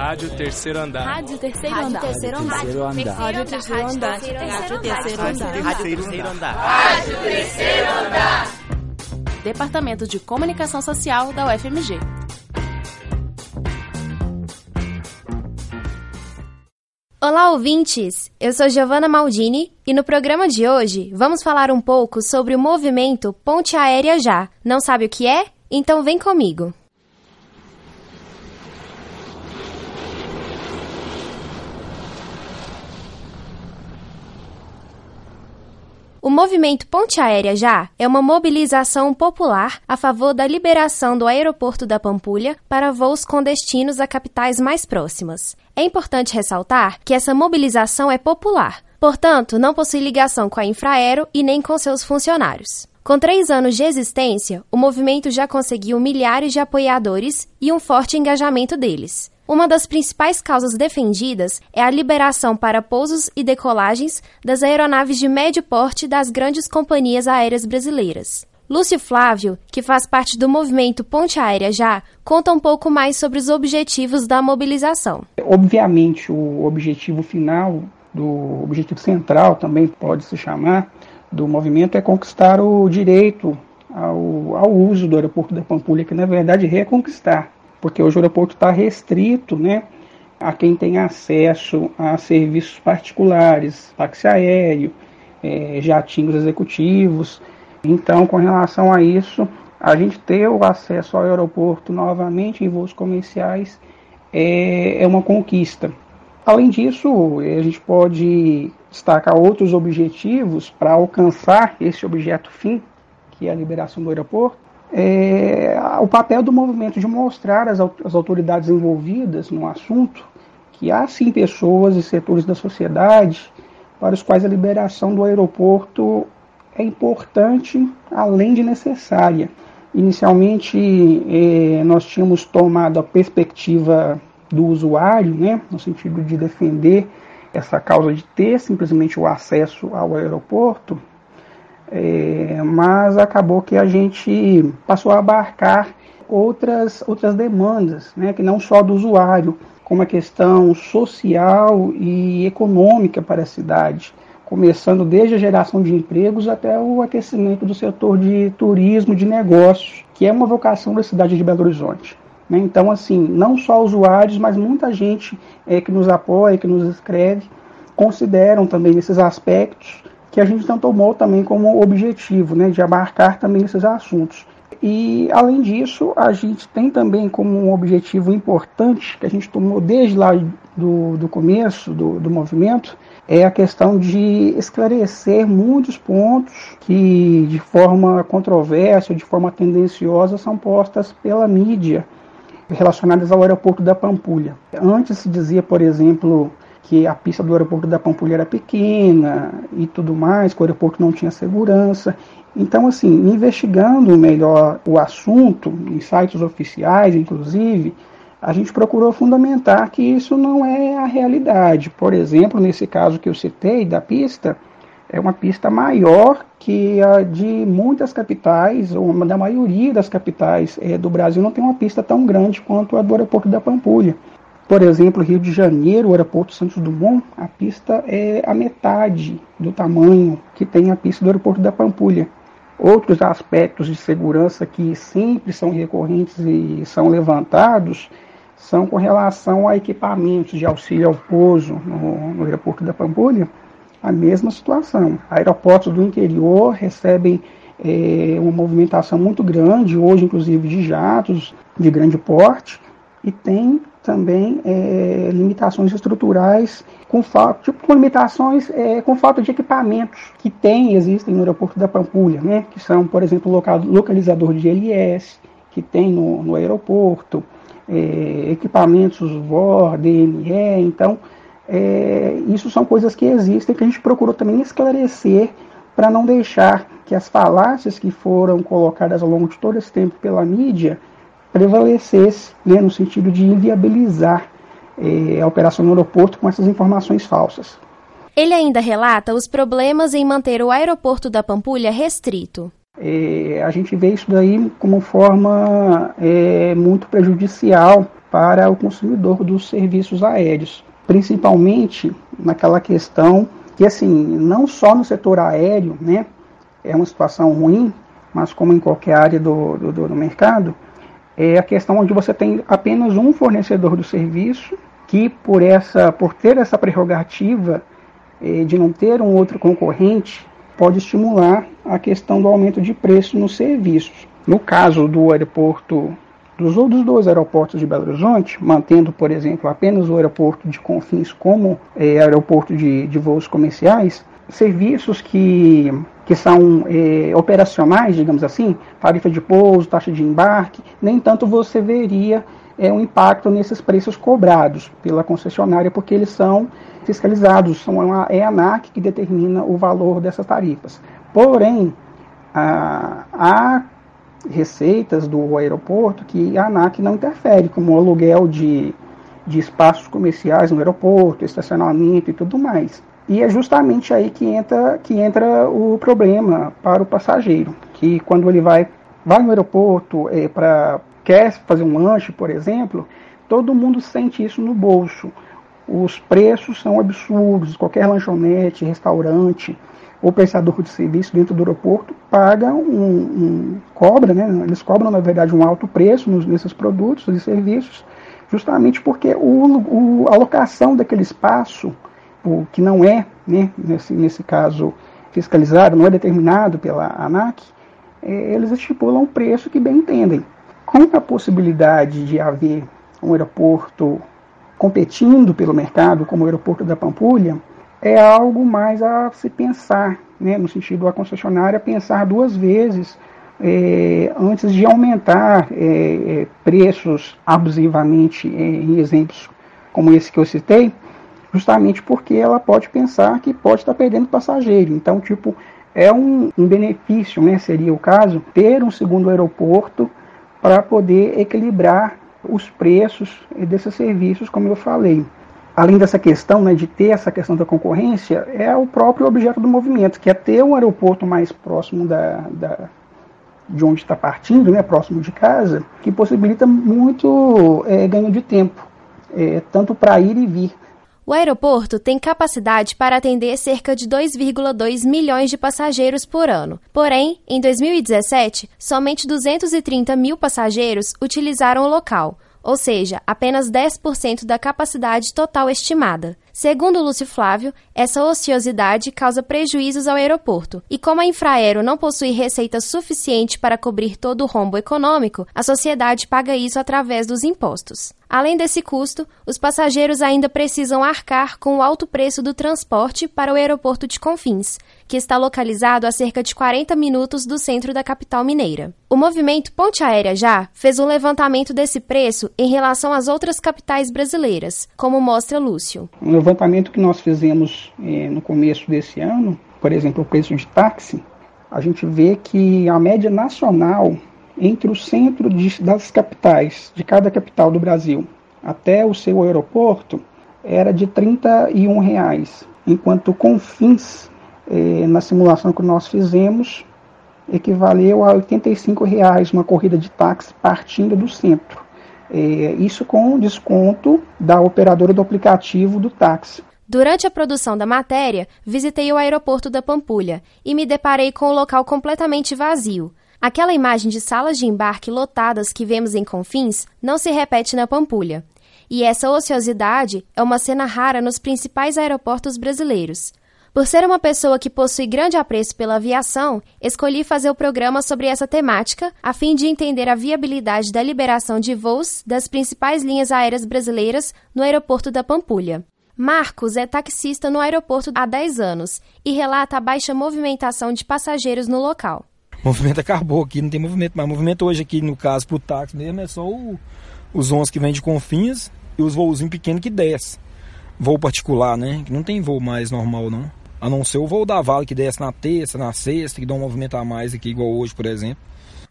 Rádio Terceiro Andar. Rádio Terceiro Andar. Terceiro Andar. Rádio Terceiro Andar. Rádio Terceiro Andar. Rádio Terceiro Andar. Rádio Terceiro Andar. Departamento de Comunicação Social da UFMG. Olá, ouvintes! Eu sou Giovanna Maldini e no programa de hoje vamos falar um pouco sobre o movimento Ponte Aérea Já. Não sabe o que é? Então vem comigo! O movimento Ponte Aérea Já é uma mobilização popular a favor da liberação do aeroporto da Pampulha para voos com destinos a capitais mais próximas. É importante ressaltar que essa mobilização é popular, portanto, não possui ligação com a Infraero e nem com seus funcionários. Com três anos de existência, o movimento já conseguiu milhares de apoiadores e um forte engajamento deles. Uma das principais causas defendidas é a liberação para pousos e decolagens das aeronaves de médio porte das grandes companhias aéreas brasileiras. Lúcio Flávio, que faz parte do movimento Ponte Aérea Já, conta um pouco mais sobre os objetivos da mobilização. Obviamente, o objetivo final, do objetivo central também pode se chamar, do movimento é conquistar o direito ao, ao uso do aeroporto da Pampulha, que na verdade reconquistar porque hoje o aeroporto está restrito né, a quem tem acesso a serviços particulares, táxi aéreo, é, jatinhos executivos. Então, com relação a isso, a gente ter o acesso ao aeroporto novamente em voos comerciais é, é uma conquista. Além disso, a gente pode destacar outros objetivos para alcançar esse objeto fim, que é a liberação do aeroporto é, o papel do movimento de mostrar às, autoridades envolvidas no assunto que há sim pessoas e setores da sociedade para os quais a liberação do aeroporto é importante, além de necessária. Inicialmente, eh, nós tínhamos tomado a perspectiva do usuário, né, no sentido de defender essa causa de ter simplesmente o acesso ao aeroporto, é, mas acabou que a gente passou a abarcar outras, outras demandas, né, que não só do usuário, como a questão social e econômica para a cidade, começando desde a geração de empregos até o aquecimento do setor de turismo, de negócios, que é uma vocação da cidade de Belo Horizonte. Né. Então, assim, não só usuários, mas muita gente é, que nos apoia, que nos escreve, consideram também esses aspectos que a gente então tomou também como objetivo, né, de abarcar também esses assuntos. E, além disso, a gente tem também como um objetivo importante, que a gente tomou desde lá do, do começo do, do movimento, é a questão de esclarecer muitos pontos que, de forma controversa, de forma tendenciosa, são postas pela mídia relacionadas ao aeroporto da Pampulha. Antes se dizia, por exemplo, que a pista do aeroporto da Pampulha era pequena e tudo mais, que o aeroporto não tinha segurança. Então, assim, investigando melhor o assunto, em sites oficiais, inclusive, a gente procurou fundamentar que isso não é a realidade. Por exemplo, nesse caso que eu citei da pista, é uma pista maior que a de muitas capitais, ou da maioria das capitais é, do Brasil, não tem uma pista tão grande quanto a do aeroporto da Pampulha. Por exemplo, Rio de Janeiro, o aeroporto Santos Dumont, a pista é a metade do tamanho que tem a pista do aeroporto da Pampulha. Outros aspectos de segurança que sempre são recorrentes e são levantados são com relação a equipamentos de auxílio ao pouso no, no aeroporto da Pampulha, a mesma situação. Aeroportos do interior recebem é, uma movimentação muito grande, hoje inclusive de jatos de grande porte, e tem também é, limitações estruturais com falta, tipo, com limitações é, com falta de equipamentos que tem, existem no aeroporto da Pampulha, né, que são, por exemplo, local, localizador de LS, que tem no, no aeroporto, é, equipamentos VOR, DME, então é, isso são coisas que existem que a gente procurou também esclarecer para não deixar que as falácias que foram colocadas ao longo de todo esse tempo pela mídia prevalecesse, né, no sentido de inviabilizar eh, a operação no aeroporto com essas informações falsas. Ele ainda relata os problemas em manter o aeroporto da Pampulha restrito. é, a gente vê isso daí como forma é, muito prejudicial para o consumidor dos serviços aéreos, principalmente naquela questão que assim não só no setor aéreo, né, é uma situação ruim, mas como em qualquer área do, do, do mercado, é a questão onde você tem apenas um fornecedor do serviço que por essa por ter essa prerrogativa eh, de não ter um outro concorrente pode estimular a questão do aumento de preço nos serviços. No caso do aeroporto dos outros dois aeroportos de Belo Horizonte, mantendo, por exemplo, apenas o aeroporto de Confins como eh, aeroporto de, de voos comerciais, serviços que que são eh, operacionais, digamos assim, tarifa de pouso, taxa de embarque, nem tanto você veria é, um impacto nesses preços cobrados pela concessionária, porque eles são fiscalizados, são a, é a ANAC que determina o valor dessas tarifas. Porém, a, há receitas do aeroporto que a ANAC não interfere, como o aluguel de, de espaços comerciais no aeroporto, estacionamento e tudo mais. E é justamente aí que entra, que entra o problema para o passageiro, que quando ele vai, vai no aeroporto é, para quer fazer um lanche, por exemplo, todo mundo sente isso no bolso. Os preços são absurdos, qualquer lanchonete, restaurante ou prestador de serviço dentro do aeroporto paga um, um cobra, né? Eles cobram na verdade um alto preço nos, nesses produtos e serviços, justamente porque o, o, a alocação daquele espaço o que não é, né, nesse, nesse caso, fiscalizado, não é determinado pela ANAC, é, eles estipulam um preço que bem entendem. Com a possibilidade de haver um aeroporto competindo pelo mercado, como o aeroporto da Pampulha, é algo mais a se pensar, né, no sentido da concessionária pensar duas vezes é, antes de aumentar é, é preços abusivamente é, em exemplos como esse que eu citei, justamente porque ela pode pensar que pode estar perdendo passageiro. Então, tipo, é um, um benefício, né, seria o caso, ter um segundo aeroporto para poder equilibrar os preços desses serviços, como eu falei. Além dessa questão né, de ter essa questão da concorrência, é o próprio objeto do movimento, que é ter um aeroporto mais próximo da, da de onde está partindo, né, próximo de casa, que possibilita muito é, ganho de tempo, é, tanto para ir e vir. O aeroporto tem capacidade para atender cerca de 2,2 milhões de passageiros por ano. Porém, em 2017, somente 230 mil passageiros utilizaram o local, ou seja, apenas 10% da capacidade total estimada. Segundo Lúcio Flávio, essa ociosidade causa prejuízos ao aeroporto, e como a Infraero não possui receita suficiente para cobrir todo o rombo econômico, a sociedade paga isso através dos impostos. Além desse custo, os passageiros ainda precisam arcar com o alto preço do transporte para o aeroporto de Confins, que está localizado a cerca de 40 minutos do centro da capital mineira. O movimento Ponte Aérea Já fez um levantamento desse preço em relação às outras capitais brasileiras, como mostra Lúcio. Um levantamento que nós fizemos eh, no começo desse ano, por exemplo, o preço de táxi, a gente vê que a média nacional entre o centro de, das capitais, de cada capital do Brasil, até o seu aeroporto, era de 31 reais, enquanto Confins, eh, na simulação que nós fizemos, equivaleu a 85 reais uma corrida de táxi partindo do centro. Eh, isso com desconto da operadora do aplicativo do táxi. Durante a produção da matéria, visitei o aeroporto da Pampulha e me deparei com o local completamente vazio. Aquela imagem de salas de embarque lotadas que vemos em Confins não se repete na Pampulha. E essa ociosidade é uma cena rara nos principais aeroportos brasileiros. Por ser uma pessoa que possui grande apreço pela aviação, escolhi fazer o programa sobre essa temática, a fim de entender a viabilidade da liberação de voos das principais linhas aéreas brasileiras no aeroporto da Pampulha. Marcos é taxista no aeroporto há 10 anos e relata a baixa movimentação de passageiros no local. O movimento acabou aqui, não tem movimento mais. O movimento hoje aqui, no caso, pro táxi mesmo, é só o, os 11 que vêm de Confins e os voozinhos pequenos que desce. Voo particular, né? Que não tem voo mais normal, não. A não ser o voo da Vale que desce na terça, na sexta, que dá um movimento a mais aqui, igual hoje, por exemplo.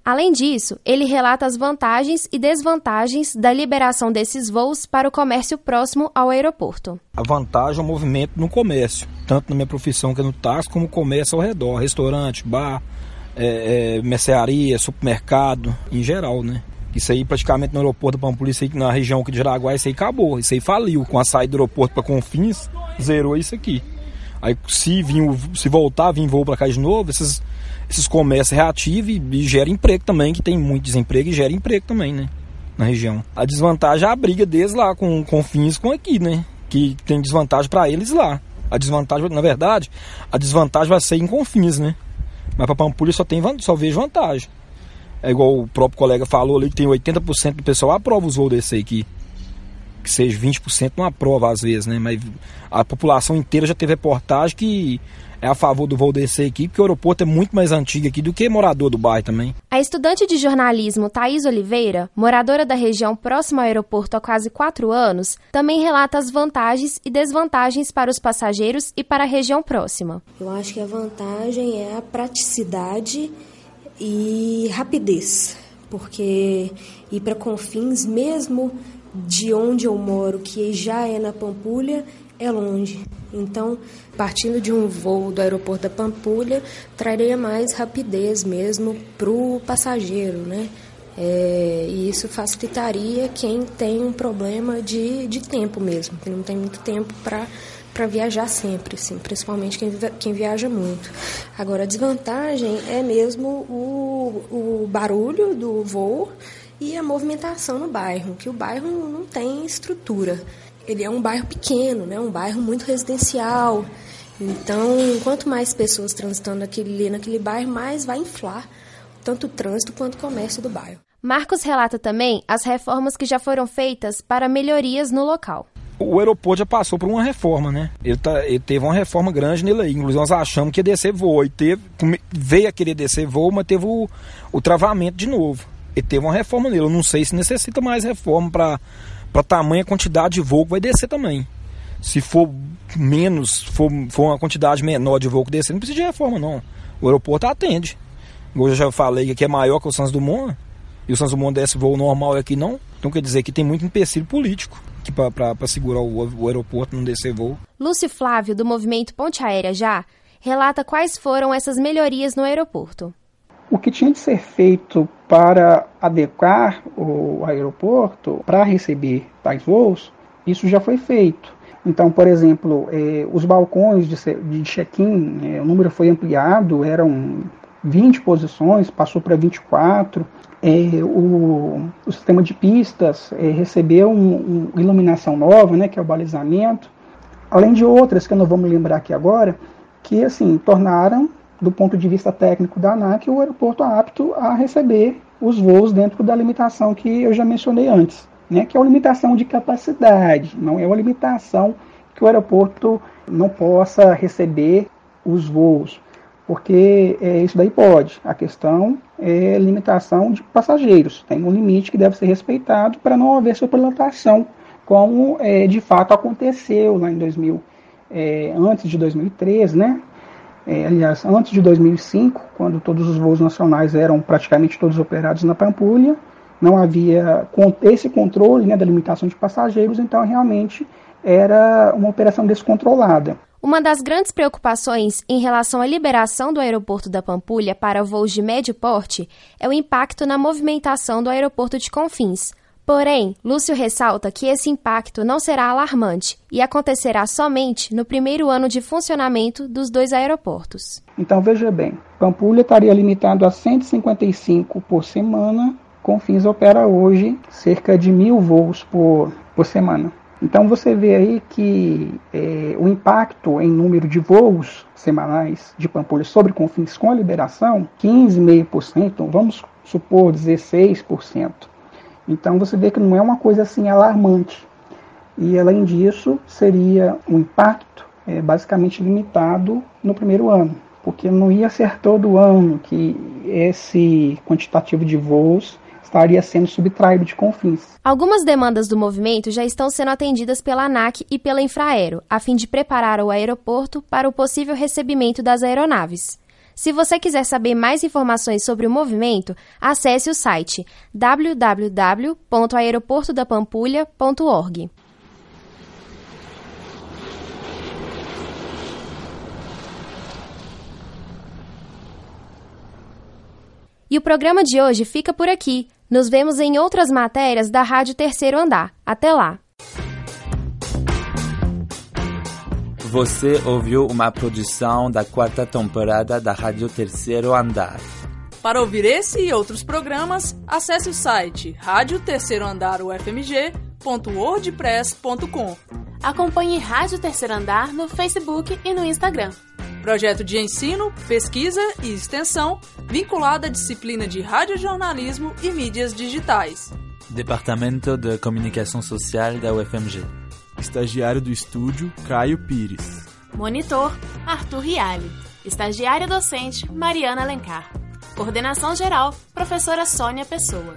Além disso, ele relata as vantagens e desvantagens da liberação desses voos para o comércio próximo ao aeroporto. A vantagem é o movimento no comércio, tanto na minha profissão que é no táxi, como o comércio ao redor, restaurante, bar, é, é, mercearia, supermercado, em geral, né? Isso aí praticamente no aeroporto da Pampulha, isso aí, na região aqui de Jaraguá, isso aí acabou. Isso aí faliu. Com a saída do aeroporto para Confins, zerou isso aqui. Aí se, vir, se voltar, vir voo para cá de novo, esses, esses comércios reativos e, e gera emprego também, que tem muito desemprego e gera emprego também, né? Na região. A desvantagem é a briga deles lá com Confins com aqui, né? Que tem desvantagem para eles lá. A desvantagem, na verdade, a desvantagem vai ser em Confins, né? Mas para Pampulha só, tem, só vejo vantagem. É igual o próprio colega falou ali que tem 80% do pessoal aprova os voos desse aqui. Que seja 20% não aprova às vezes, né? Mas a população inteira já teve reportagem que é a favor do voo desse aqui, porque o aeroporto é muito mais antigo aqui do que morador do bairro também. A estudante de jornalismo Thaís Oliveira, moradora da região próxima ao aeroporto há quase quatro anos, também relata as vantagens e desvantagens para os passageiros e para a região próxima. Eu acho que a vantagem é a praticidade e rapidez, porque ir para Confins, mesmo de onde eu moro, que já é na Pampulha, é longe. Então, partindo de um voo do aeroporto da Pampulha, traria mais rapidez mesmo para o passageiro, né? É, e isso facilitaria quem tem um problema de, de tempo mesmo, que não tem muito tempo para para viajar sempre, sim, principalmente quem, quem viaja muito. Agora, a desvantagem é mesmo o, o barulho do voo e a movimentação no bairro, que o bairro não tem estrutura. Ele é um bairro pequeno, né, um bairro muito residencial. Então, quanto mais pessoas transitando naquele, naquele bairro, mais vai inflar tanto o trânsito quanto o comércio do bairro. Marcos relata também as reformas que já foram feitas para melhorias no local o aeroporto já passou por uma reforma, né? Ele, tá, ele teve uma reforma grande nele aí. Inclusive, nós achamos que ia descer voo. E teve, veio a querer descer voo, mas teve o, o travamento de novo. Ele teve uma reforma nele. Eu não sei se necessita mais reforma para para tamanha quantidade de voo que vai descer também. Se for menos, for, for uma quantidade menor de voo que descer, não precisa de reforma, não. O aeroporto atende. Hoje eu já falei que aqui é maior que o Santos Dumont, e o Santos Dumont desce voo normal aqui não. Então quer dizer que tem muito empecilho político para segurar o, o aeroporto não descer voo. Lúcio Flávio, do movimento Ponte Aérea Já, relata quais foram essas melhorias no aeroporto. O que tinha de ser feito para adequar o aeroporto para receber tais voos, isso já foi feito. Então, por exemplo, eh, os balcões de, check-in, eh, o número foi ampliado, eram 20 posições, passou para 24 é, o, o, sistema de pistas é, recebeu uma um iluminação nova, né, que é o balizamento, além de outras que eu não vou me lembrar aqui agora, que assim tornaram, do ponto de vista técnico da ANAC, o aeroporto apto a receber os voos dentro da limitação que eu já mencionei antes, né, que é a limitação de capacidade, não é uma limitação que o aeroporto não possa receber os voos porque é, isso daí pode. A questão é limitação de passageiros. Tem um limite que deve ser respeitado para não haver superlotação, como é, de fato aconteceu lá em 2000, é, antes de 2003, né? É, aliás, antes de 2005, quando todos os voos nacionais eram praticamente todos operados na Pampulha, não havia esse controle né, da limitação de passageiros, então realmente era uma operação descontrolada. Uma das grandes preocupações em relação à liberação do aeroporto da Pampulha para voos de médio porte é o impacto na movimentação do aeroporto de Confins. Porém, Lúcio ressalta que esse impacto não será alarmante e acontecerá somente no primeiro ano de funcionamento dos dois aeroportos. Então veja bem, Pampulha estaria limitado a 155 por semana, Confins opera hoje cerca de mil voos por, por semana. Então você vê aí que é, o impacto em número de voos semanais de Pampulha sobre Confins com a liberação, 15,5%, vamos supor 16%. Então você vê que não é uma coisa assim alarmante. E além disso, seria um impacto é, basicamente limitado no primeiro ano, porque não ia ser todo ano que esse quantitativo de voos estaria sendo subtraído de confins. Algumas demandas do movimento já estão sendo atendidas pela ANAC e pela Infraero, a fim de preparar o aeroporto para o possível recebimento das aeronaves. Se você quiser saber mais informações sobre o movimento, acesse o site www.aeroportodapampulha.org. E o programa de hoje fica por aqui. Nos vemos em outras matérias da Rádio Terceiro Andar. Até lá! Você ouviu uma produção da quarta temporada da Rádio Terceiro Andar. Para ouvir esse e outros programas, acesse o site rádio terceiro andar ufmg.wordpress.com. Acompanhe Rádio Terceiro Andar no Facebook e no Instagram. Projeto de ensino, pesquisa e extensão vinculado à disciplina de radiojornalismo e mídias digitais. Departamento de Comunicação Social da UFMG. Estagiário do estúdio, Caio Pires. Monitor, Arthur Riale. Estagiária docente, Mariana Alencar. Coordenação geral, professora Sônia Pessoa.